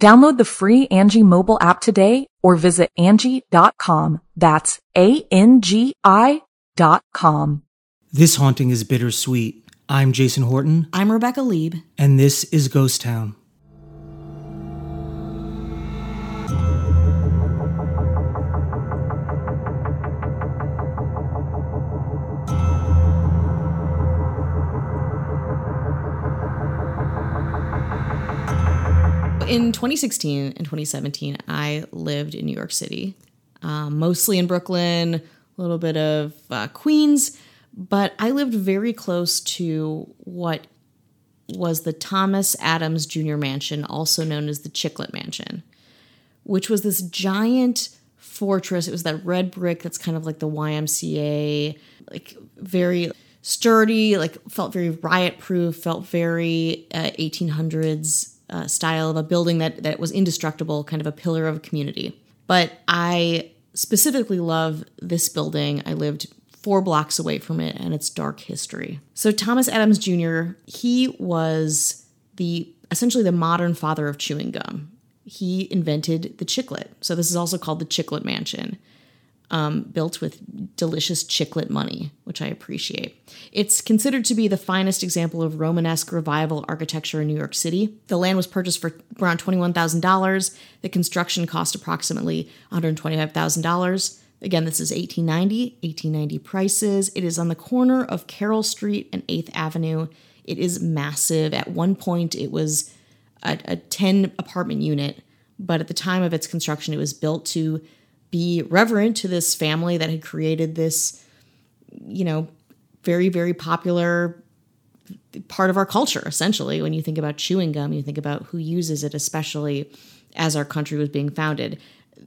Download the free Angie mobile app today or visit Angie.com. That's A-N-G-I dot com. This haunting is bittersweet. I'm Jason Horton, I'm Rebecca Leib. and this is Ghost Town. In 2016 and 2017, I lived in New York City, um, mostly in Brooklyn, a little bit of uh, Queens, but I lived very close to what was the Thomas Adams Jr. Mansion, also known as the Chiclet Mansion, which was this giant fortress. It was that red brick that's kind of like the YMCA, like very sturdy, like felt very riot proof, felt very uh, 1800s uh, style of a building that that was indestructible, kind of a pillar of a community. But I specifically love this building. I lived four blocks away from it and its dark history. So Thomas Adams Jr. He was the essentially the modern father of chewing gum. He invented the chiclet. So this is also called the Chiclet Mansion um, built with delicious chiclet money, which I appreciate. It's considered to be the finest example of Romanesque revival architecture in New York City. The land was purchased for around $21,000. The construction cost approximately $125,000. Again, this is 1890, 1890 prices. It is on the corner of Carroll Street and 8th Avenue. It is massive. At one point, it was a, a 10 apartment unit, but at the time of its construction, it was built to be reverent to this family that had created this, you know, very, very popular part of our culture, essentially. When you think about chewing gum, you think about who uses it, especially as our country was being founded.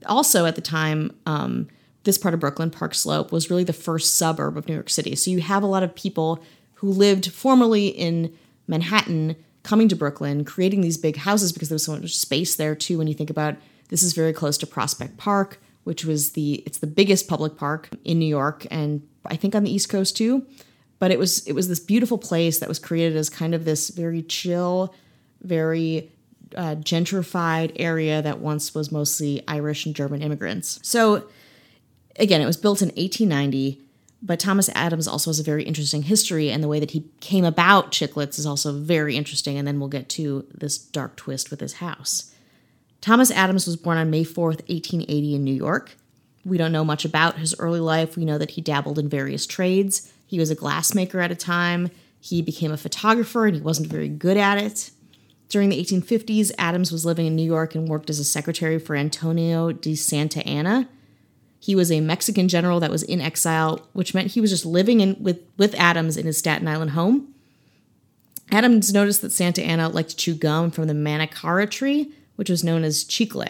Also, at the time, um, this part of Brooklyn, Park Slope, was really the first suburb of New York City. So you have a lot of people who lived formerly in Manhattan coming to Brooklyn, creating these big houses because there was so much space there too. When you think about this is very close to Prospect Park, which was the it's the biggest public park in New York and I think on the East Coast too. But it was it was this beautiful place that was created as kind of this very chill, very uh, gentrified area that once was mostly Irish and German immigrants. So again, it was built in 1890. But Thomas Adams also has a very interesting history, and the way that he came about Chiclets is also very interesting. And then we'll get to this dark twist with his house. Thomas Adams was born on May 4th, 1880, in New York. We don't know much about his early life. We know that he dabbled in various trades. He was a glassmaker at a time. He became a photographer and he wasn't very good at it. During the 1850s, Adams was living in New York and worked as a secretary for Antonio de Santa Anna. He was a Mexican general that was in exile, which meant he was just living in with, with Adams in his Staten Island home. Adams noticed that Santa Anna liked to chew gum from the Manilkara tree, which was known as chicle.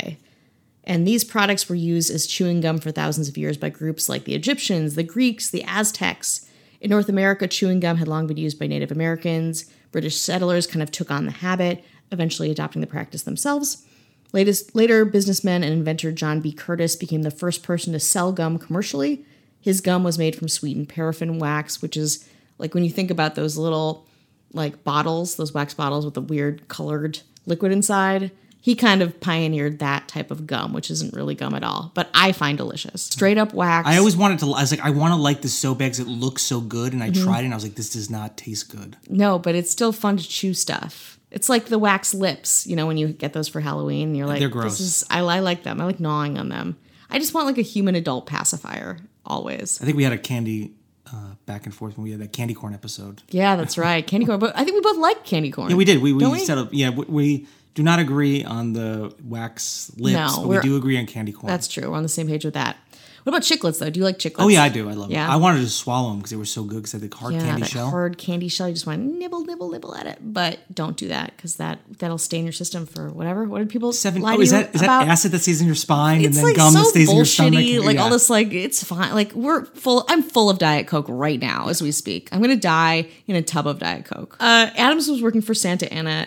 And these products were used as chewing gum for thousands of years by groups like the Egyptians, the Greeks, the Aztecs. In North America, chewing gum had long been used by Native Americans. British settlers kind of took on the habit, eventually adopting the practice themselves. Latest, later, businessman and inventor John B. Curtis became the first person to sell gum commercially. His gum was made from sweetened paraffin wax, which is like when you think about those little like bottles, those wax bottles with the weird colored liquid inside. He kind of pioneered that type of gum, which isn't really gum at all, but I find delicious. Straight up wax. I always wanted to. I was like, I want to like this so bad because it looks so good, and I Mm-hmm. tried it, and I was like, this does not taste good. no, but it's still fun to chew stuff. It's like the wax lips, you know, when you get those for Halloween. You're like, They're gross. This is I, I like them. I like gnawing on them. I just want like a human adult pacifier always. I think we had a candy uh, back and forth when we had that candy corn episode. Yeah, that's right. Candy corn. But I think we both like candy corn. Yeah, we did. We we, we? set up. Yeah, we, we do not agree on the wax lips, No, but we do agree on candy corn. That's true. We're on the same page with that. What about chiclets though? Do you like chiclets? oh yeah, I do. I love Yeah. it. I wanted to swallow them because they were so good because they had the hard Yeah, candy that shell. hard candy shell. You just want to nibble, nibble, nibble at it, but don't do that because that that'll stain your system for whatever. What did people Seven. lie Oh, is that is about? that acid that stays in your spine and then like gum so that stays in your stomach? Like Yeah. all this, like it's fine. Like we're full. I'm full of Diet Coke right now as we speak. I'm gonna die in a tub of Diet Coke. Uh, Adams was working for Santa Anna,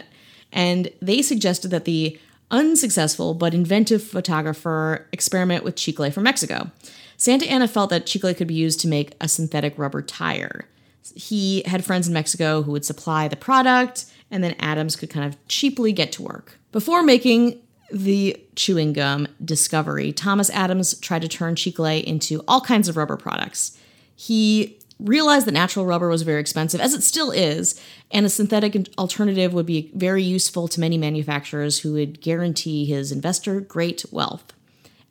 and they suggested that the unsuccessful but inventive photographer experiment with chicle from Mexico. Santa Anna felt that chicle could be used to make a synthetic rubber tire. He had friends in Mexico who would supply the product, and then Adams could kind of cheaply get to work. Before making the chewing gum discovery, Thomas Adams tried to turn chicle into all kinds of rubber products. He realized that natural rubber was very expensive, as it still is, and a synthetic alternative would be very useful to many manufacturers who would guarantee his investor great wealth.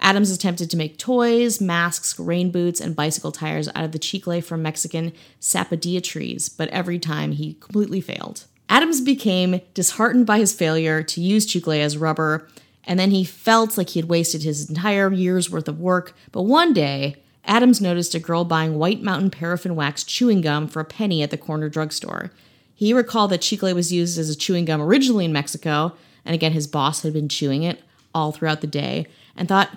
Adams attempted to make toys, masks, rain boots, and bicycle tires out of the chicle from Mexican sapodilla trees, but every time he completely failed. Adams became disheartened by his failure to use chicle as rubber, and then he felt like he had wasted his entire year's worth of work. But one day, Adams noticed a girl buying White Mountain paraffin wax chewing gum for a penny at the corner drugstore. He recalled that chicle was used as a chewing gum originally in Mexico, and again, his boss had been chewing it all throughout the day, and thought,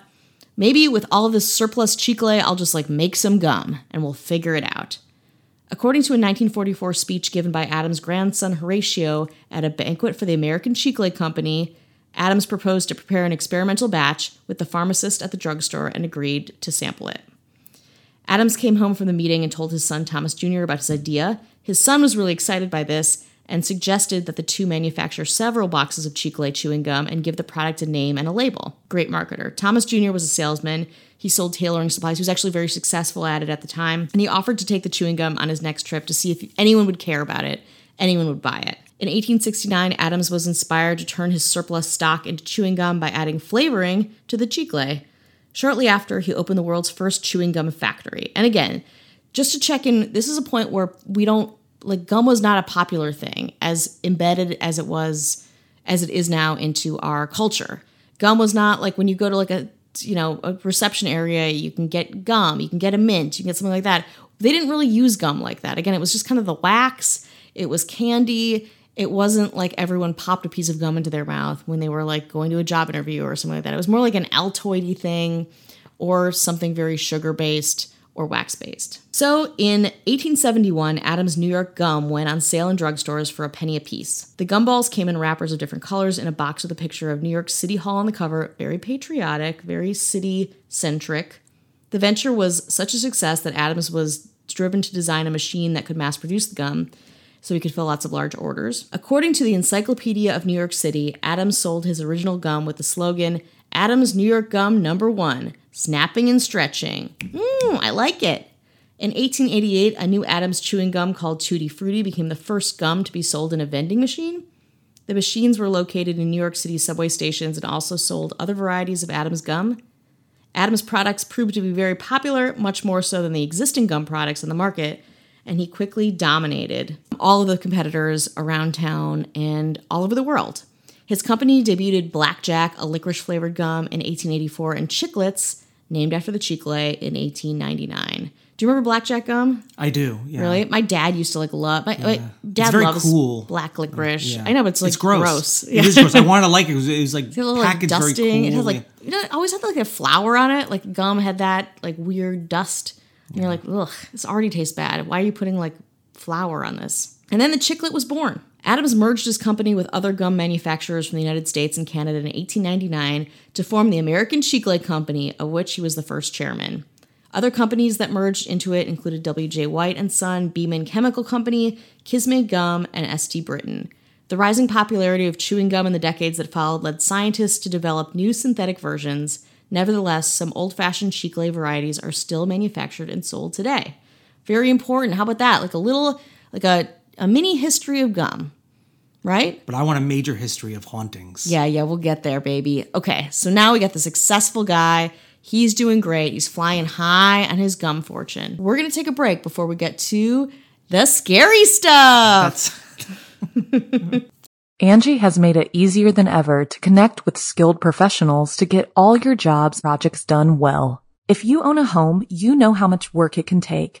maybe with all this surplus chicle, I'll just like make some gum and we'll figure it out. According to a 1944 speech given by Adams' grandson Horatio at a banquet for the American Chicle Company, Adams proposed to prepare an experimental batch with the pharmacist at the drugstore and agreed to sample it. Adams came home from the meeting and told his son Thomas Jr. about his idea. His son was really excited by this and suggested that the two manufacture several boxes of Chicle chewing gum and give the product a name and a label. Great marketer. Thomas Jr. was a salesman. He sold tailoring supplies. He was actually very successful at it at the time. And he offered to take the chewing gum on his next trip to see if anyone would care about it, anyone would buy it. In 1869, Adams was inspired to turn his surplus stock into chewing gum by adding flavoring to the Chicle. Shortly after, he opened the world's first chewing gum factory. And again, just to check in, this is a point where we don't like gum was not a popular thing as embedded as it was as it is now into our culture. Gum was not like when you go to like a you know a reception area, you can get gum, you can get a mint, you can get something like that. They didn't really use gum like that. Again, it was just kind of the wax. It was candy. It wasn't like everyone popped a piece of gum into their mouth when they were like going to a job interview or something like that. It was more like an Altoidy thing or something very sugar based or wax based. So in 1871, Adams New York gum went on sale in drugstores for a penny a piece. The gumballs came in wrappers of different colors in a box with a picture of New York City Hall on the cover, very patriotic, very city centric. The venture was such a success that Adams was driven to design a machine that could mass produce the gum so he could fill lots of large orders. According to the Encyclopedia of New York City, Adams sold his original gum with the slogan Adams New York Gum Number One, snapping and stretching. Mmm, I like it. In 1888, a new Adams chewing gum called Tutti Frutti became the first gum to be sold in a vending machine. The machines were located in New York City subway stations and also sold other varieties of Adams gum. Adams' products proved to be very popular, much more so than the existing gum products on the market, and he quickly dominated all of the competitors around town and all over the world. His company debuted Blackjack, a licorice flavored gum, in 1884, and Chiclets, named after the Chicle, in 1899. Do you remember Blackjack gum? I do. Yeah. Really? My dad used to like love. My, my dad very loves cool. black licorice. Yeah. I know, but it's like it's gross. gross. It is gross. I wanted to like it. It was, it was like It's little like packaged very dusting. It cool. has like you know, it always had like a flour on it. Like gum had that like weird dust. And you're like, ugh, this already tastes bad. Why are you putting like flour on this? And then the chiclet was born. Adams merged his company with other gum manufacturers from the United States and Canada in 1899 to form the American Chicle Company, of which he was the first chairman. Other companies that merged into it included W.J. White and Son, Beeman Chemical Company, Kismet Gum, and St. Britton. The rising popularity of chewing gum in the decades that followed led scientists to develop new synthetic versions. Nevertheless, some old fashioned Chicle varieties are still manufactured and sold today. Very important. How about that? Like a little, like a, a mini history of gum, right? But I want a major history of hauntings. Yeah, yeah, we'll get there, baby. Okay, so now we got the successful guy. He's doing great. He's flying high on his gum fortune. We're going to take a break before we get to the scary stuff. That's Angie has made it easier than ever to connect with skilled professionals to get all your jobs projects done well. If you own a home, you know how much work it can take,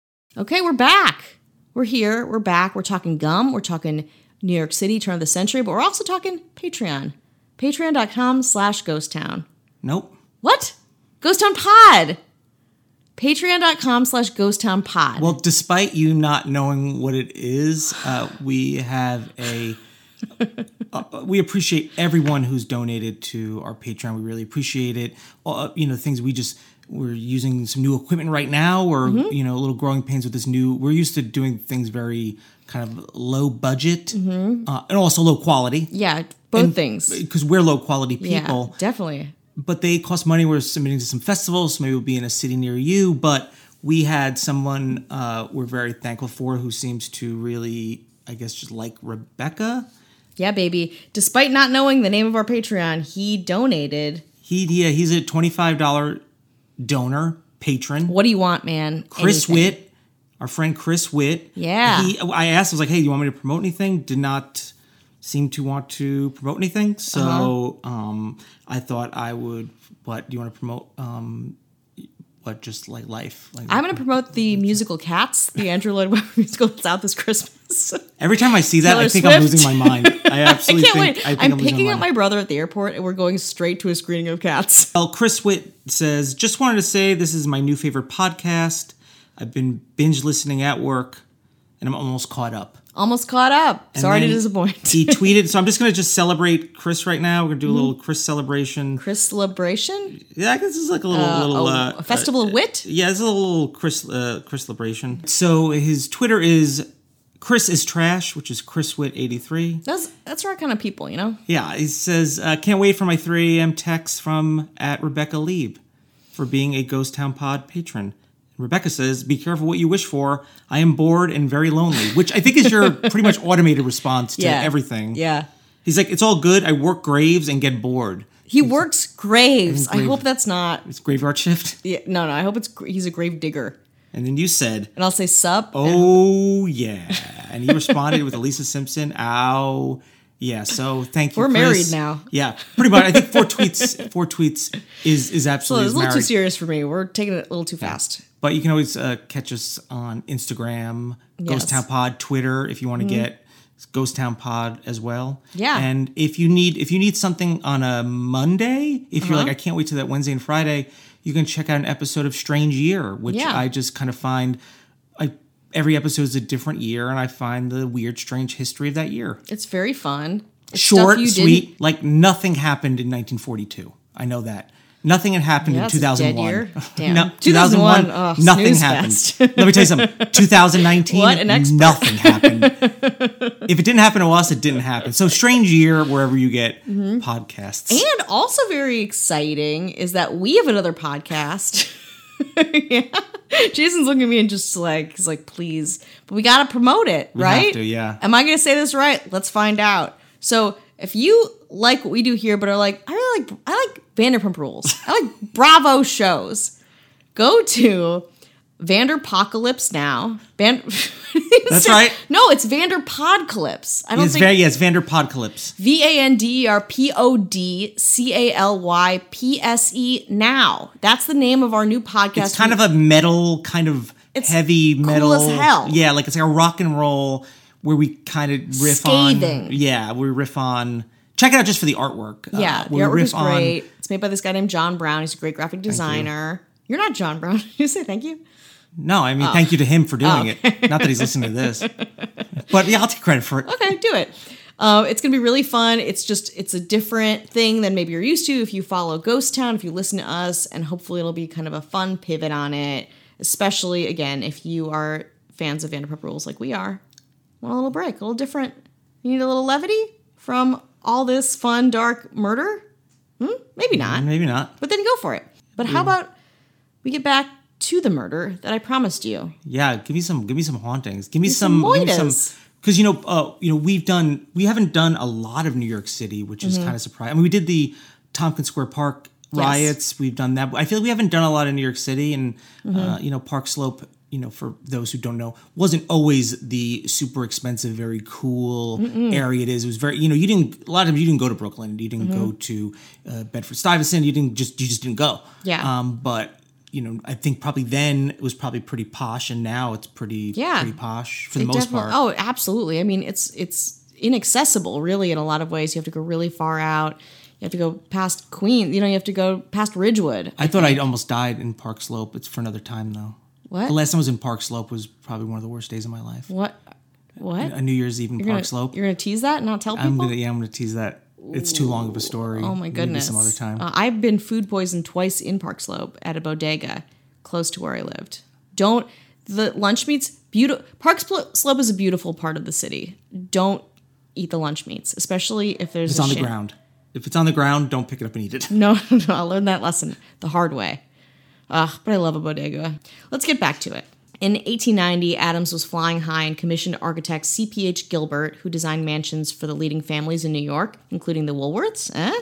Okay, we're back. We're here. We're back. We're talking gum. We're talking New York City, turn of the century, but we're also talking Patreon. Patreon.com slash ghost town. nope. What? Ghost Town Pod. Patreon.com slash ghost town pod. Well, despite you not knowing what it is, uh, we have a. uh, we appreciate everyone who's donated to our Patreon. We really appreciate it. Uh, you know, things we just we're using some new equipment right now, or you know, a little growing pains with this new. We're used to doing things very kind of low budget uh, and also low quality yeah, both things. because we're low quality Yeah, people. definitely. but they cost money. We're submitting to some festivals. Maybe we'll be in a city near you. But we had someone uh, we're very thankful for who seems to really, I guess, just like Rebecca. Yeah, baby. Despite not knowing the name of our Patreon, he donated. He yeah, he's a twenty five dollar donor patron. What do you want, man? Chris Anything. Witt, our friend Chris Witt. Yeah. He, I asked, I was like, hey, do you want me to promote anything? Did not seem to want to promote anything. So Uh-huh. um, I thought I would. but do you want to promote? Um, what just like life? Like I'm going to promote the musical Cats, the Andrew Lloyd Webber musical that's out this Christmas. Every time I see that, Taylor I think I'm losing my mind. I I can't think wait. I think I'm I'm, picking my up my brother at the airport and we're going straight to a screening of Cats. Well, Chris Witt says, just wanted to say this is my new favorite podcast. I've been binge listening at work, and I'm almost caught up. Almost caught up. And Sorry to disappoint. he tweeted, so I'm just gonna just celebrate Chris right now. We're gonna do Mm-hmm. a little Chris celebration. Chris Celebration? Yeah, I guess this is like a little little Oh, uh, a festival of wit? Yeah, it's a little Chris uh, Chris celebration. So his Twitter is Chris is trash, which is Chris Witt 83. That's that's our kind of people, you know? Yeah, he says, uh, can't wait for my 3 a.m. text from at Rebecca Leib for being a Ghost Town Pod patron. Rebecca says, be careful what you wish for. I am bored and very lonely, which I think is your pretty much automated response to Yeah. everything. Yeah. He's like, it's all good. I work graves and get bored. He works graves. I grave- hope that's not. It's graveyard shift. Yeah, no, no. I hope it's he's a grave digger. And then you said, And I'll say sup. oh, yeah. And he responded with Elisa Simpson, ow. Yeah, so thank you. We're Chris. married now. Yeah, pretty much. I think four tweets, four tweets is is absolutely. So it's a little too serious for me. We're taking it a little too fast. But you can always uh, catch us on Instagram, Ghost Yes. Mm-hmm. Town Pod, Twitter, if you want to get Ghost Town Pod as well. Yeah. And if you need if you need something on a Monday, if Uh-huh. you're like I can't wait to that Wednesday and Friday, you can check out an episode of Strange Year, which Yeah. I just kind of find. Every episode is a different year, and I find the weird, strange history of that year. It's very fun. It's Short, sweet, didn't- like nothing happened in 1942. I know that. Nothing had happened Yeah, in it's a dead 2001. year. Damn. no, 2001, 2001, oh, nothing happened. Let me tell you something. 2019, What an expert. nothing happened. if it didn't happen to us, it didn't happen. So strange year wherever you get mm-hmm. podcasts. And also very exciting is that we have another podcast. yeah. Jason's looking at me and just like he's like, please. But we gotta promote it, have right? to, yeah. Am I gonna say this right? Let's find out. So if you like what we do here, but are like, I really like I like Vanderpump Rules. I like Bravo shows. Go to Vanderpocalypse now. Van- That's right. No, it's Vanderpodcalypse. I don't It's think very, yes, Vanderpodcalypse. V A N D E R P O D C A L Y P S E now. That's the name of our new podcast. It's kind of a metal, kind of It's heavy cool metal. as hell. Yeah, like it's like a rock and roll. where we kind of riff Scathing. on. Yeah, we riff on. Check it out just for the artwork. Yeah, uh, the artwork riff is on- great. It's made by this guy named John Brown. He's a great graphic designer. You. are not John Brown. You say thank you? No, I mean, Oh. thank you to him for doing it. Not that he's listening to this, but yeah, I'll take credit for it. Okay, do it. Um, it's gonna be really fun. It's just it's a different thing than maybe you're used to if you follow Ghost Town, if you listen to us, and hopefully it'll be kind of a fun pivot on it. Especially again, if you are fans of Vanderpump Rules like we are, want a little break, a little different. You need a little levity from all this fun, dark murder. Hmm? Maybe not. Maybe not. But then go for it. But how about we get back to the murder that I promised you? Yeah, give me some. Give me some hauntings. Give me some some. Give me some. Because you know, uh, you know, we've done. We haven't done a lot of New York City, which Mm-hmm. is kind of surprising. I mean, we did the Tompkins Square Park riots. We've done that. I feel like we haven't done a lot in New York City, and uh, Mm-hmm. you know, Park Slope. You know, for those who don't know, wasn't always the super expensive, very cool area it is. It was very, you know, you didn't a lot of times you didn't go to Brooklyn, you didn't go to uh, Bedford Stuyvesant, you didn't just you just didn't go. Yeah. Um, but you know, I think probably then it was probably pretty posh, and now it's pretty Yeah. pretty posh for the most part. Oh, absolutely. I mean, it's it's inaccessible really in a lot of ways. You have to go really far out. You have to go past Queen. You know, you have to go past Ridgewood. I thought I almost died in Park Slope. It's for another time though. What? The last time I was in Park Slope was probably one of the worst days of my life. What? What? A New Year's Eve in Park gonna, Slope. You're gonna tease that and not tell people? I'm gonna yeah, I'm gonna tease that. It's too long of a story. oh my goodness. Maybe some other time. Uh, I've been food poisoned twice in Park Slope at a bodega close to where I lived. Don't the lunch meats beautiful. Park Slope is a beautiful part of the city. Don't eat the lunch meats, especially if there's it's a on the ground. If it's on the ground, don't pick it up and eat it. No, no, I learned that lesson the hard way. Ugh, but I love a bodega. Let's get back to it. In 1890, Adams was flying high and commissioned architect C.P.H. Gilbert, who designed mansions for the leading families in New York, including the Woolworths, eh?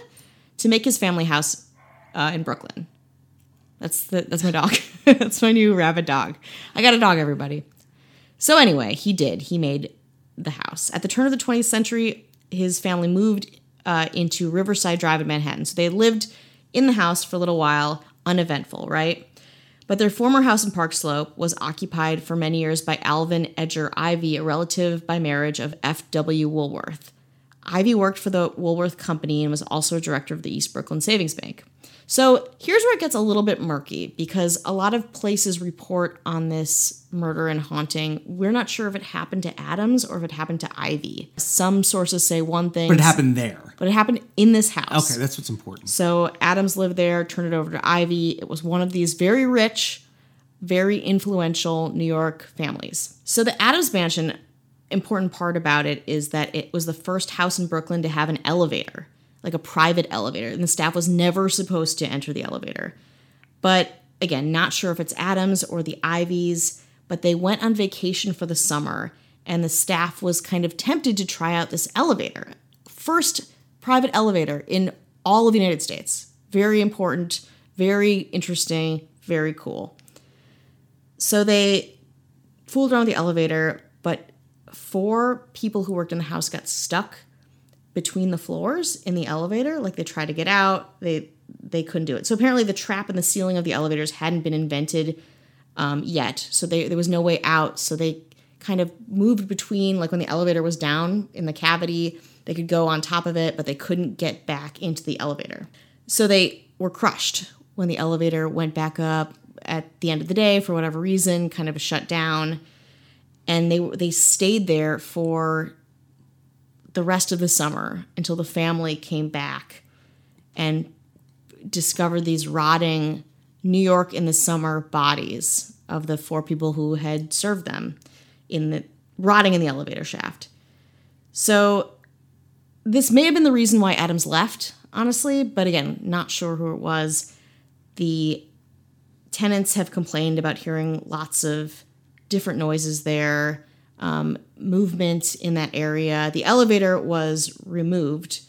to make his family house uh, in Brooklyn. That's the, that's my dog. that's my new rabid dog. I got a dog, everybody. So anyway, he did. He made the house. At the turn of the 20th century, his family moved uh, into Riverside Drive in Manhattan. So they lived in the house for a little while, uneventful, right? But their former house in Park Slope was occupied for many years by Alvin Edgar Ivy, a relative by marriage of F.W. Woolworth. Ivy worked for the Woolworth Company and was also a director of the East Brooklyn Savings Bank. So here's where it gets a little bit murky because a lot of places report on this murder and haunting. We're not sure if it happened to Adams or if it happened to Ivy. Some sources say one thing, But it happened there. but it happened in this house. Okay, that's what's important. So Adams lived there, turned it over to Ivy. It was one of these very rich, very influential New York families. So the Adams mansion, important part about it is that it was the first house in Brooklyn to have an elevator, like a private elevator, and the staff was never supposed to enter the elevator. But again, not sure if it's Adams or the Ivies, but they went on vacation for the summer and the staff was kind of tempted to try out this elevator. First private elevator in all of the United States. Very important, very interesting, very cool. So they fooled around with the elevator, but four people who worked in the house got stuck between the floors in the elevator. Like they tried to get out, they they couldn't do it. So apparently the trap in the ceiling of the elevators hadn't been invented um, yet. So they, there was no way out. So they kind of moved between, like when the elevator was down in the cavity, they could go on top of it, but they couldn't get back into the elevator. So they were crushed when the elevator went back up at the end of the day for whatever reason, kind of shut down. And they they stayed there for the rest of the summer until the family came back and discovered these rotting New York in the summer bodies of the four people who had served them in the rotting in the elevator shaft. So this may have been the reason why Adams left, honestly, but again, not sure who it was. The tenants have complained about hearing lots of different noises there, um, movement in that area. The elevator was removed,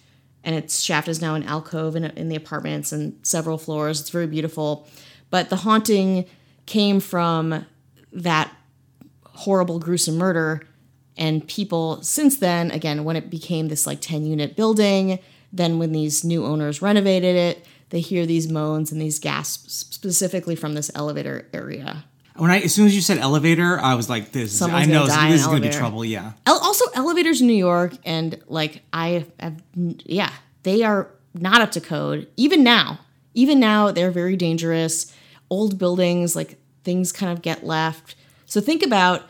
and its shaft is now an alcove in, in the apartments and several floors. It's very beautiful. But the haunting came from that horrible, gruesome murder. And people since then, again, when it became this like 10 unit building, then when these new owners renovated it, they hear these moans and these gasps specifically from this elevator area. When I as soon as you said elevator, I was like, "This." is- I know this is going to be trouble. Yeah. Also elevators in New York and like I have yeah, they are not up to code even now. Even now they're very dangerous. Old buildings like things kind of get left. So think about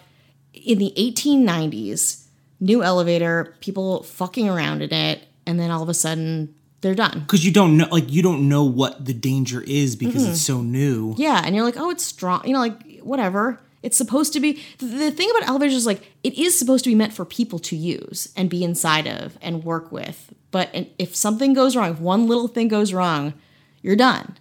in the 1890s, new elevator, people fucking around in it and then all of a sudden they're done. Because you don't know, like you don't know what the danger is because it's so new. Yeah, and you're like, "Oh, it's strong." You know, like whatever. It's supposed to be the, the thing about elevators is like it is supposed to be meant for people to use and be inside of and work with. But and if something goes wrong, if one little thing goes wrong, you're done.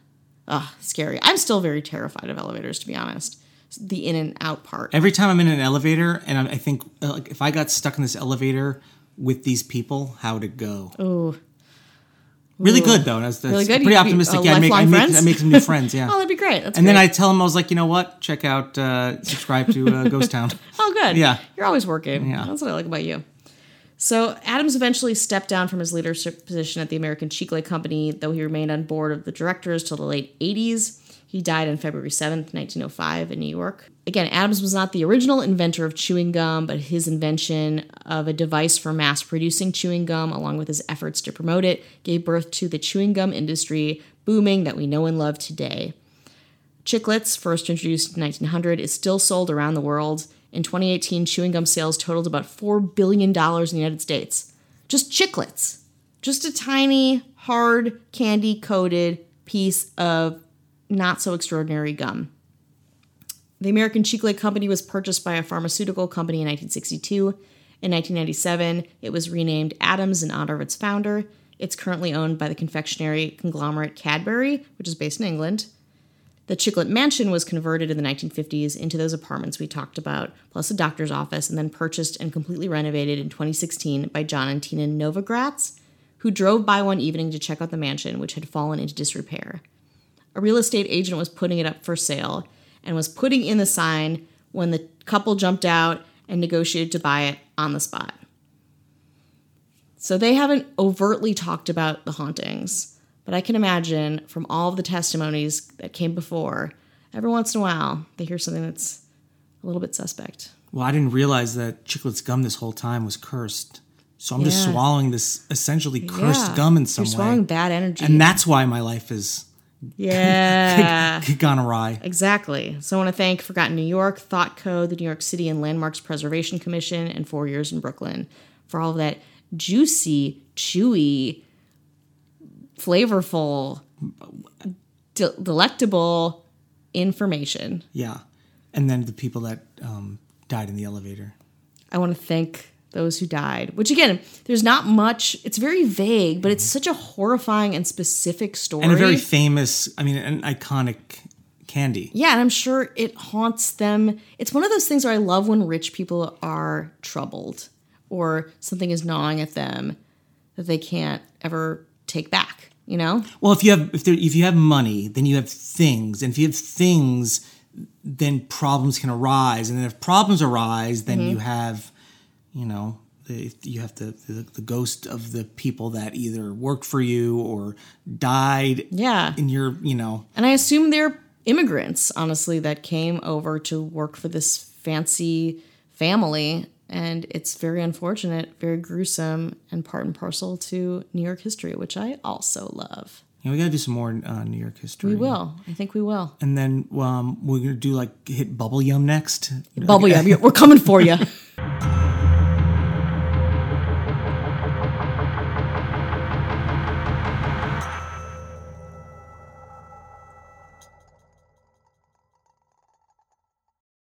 Ugh, scary. I'm still very terrified of elevators, to be honest. The in and out part. Every time I'm in an elevator, and I, I think uh, like if I got stuck in this elevator with these people, how would it go? Oh, Really good though. That's, that's Really good? Pretty You- optimistic. uh, yeah, I make, I make. I make some new friends. Yeah. oh, that'd be great. That's and then. I tell them I was like, you know what? Check out, uh, subscribe to uh, Ghost Town. Oh, good. Yeah. You're always working. Yeah. That's what I like about you. So Adams eventually stepped down from his leadership position at the American Chicle Company, though he remained on board of the directors till the late 80s. He died on February 7th, 1905, in New York. Again, Adams was not the original inventor of chewing gum, but his invention of a device for mass producing chewing gum, along with his efforts to promote it, gave birth to the chewing gum industry, booming that we know and love today. Chiclets, first introduced in 1900, is still sold around the world. In 2018, chewing gum sales totaled about $4 billion in the United States. Just chiclets. Just a tiny, hard, candy coated piece of not so extraordinary gum. The American Chiclet Company was purchased by a pharmaceutical company in 1962. In 1997, it was renamed Adams in honor of its founder. It's currently owned by the confectionery conglomerate Cadbury, which is based in England. The Chiclet Mansion was converted in the 1950s into those apartments we talked about, plus a doctor's office, and then purchased and completely renovated in 2016 by John and Tina Novogratz, who drove by one evening to check out the mansion, which had fallen into disrepair. A real estate agent was putting it up for sale and was putting in the sign when the couple jumped out and negotiated to buy it on the spot. So they haven't overtly talked about the hauntings, but I can imagine from all of the testimonies that came before, every once in a while they hear something that's a little bit suspect. Well, I didn't realize that Chiclet's gum this whole time was cursed. So I'm just swallowing this essentially cursed Yeah. gum in some You're way. swallowing bad energy. and that's why my life is yeah. gone awry. Exactly. So I want to thank Forgotten New York, Thought Code, the New York City and Landmarks Preservation Commission, and Four Years in Brooklyn for all of that juicy, chewy, flavorful, de- delectable information. Yeah. And then the people that um, died in the elevator. I want to thank those who died, which again, there's not much, it's very vague, but it's such a horrifying and specific story. And a very famous, I mean, an iconic candy. Yeah, and I'm sure it haunts them. It's one of those things where I love when rich people are troubled or something is gnawing at them that they can't ever take back, you know? Well, if you have if there, if you have money, then you have things, and if you have things, then problems can arise, and then if problems arise, then Mm-hmm. you have, you know, you have the, the the ghost of the people that either worked for you or died Yeah. in your, you know, And I assume they're immigrants, honestly, that came over to work for this fancy family. And it's very unfortunate, very gruesome, and part and parcel to New York history, which I also love. yeah, we got to do some more uh, New York history. We will. I think we will. and then um, we're gonna do like hit bubble yum next. Bubble Yum, we're coming for you.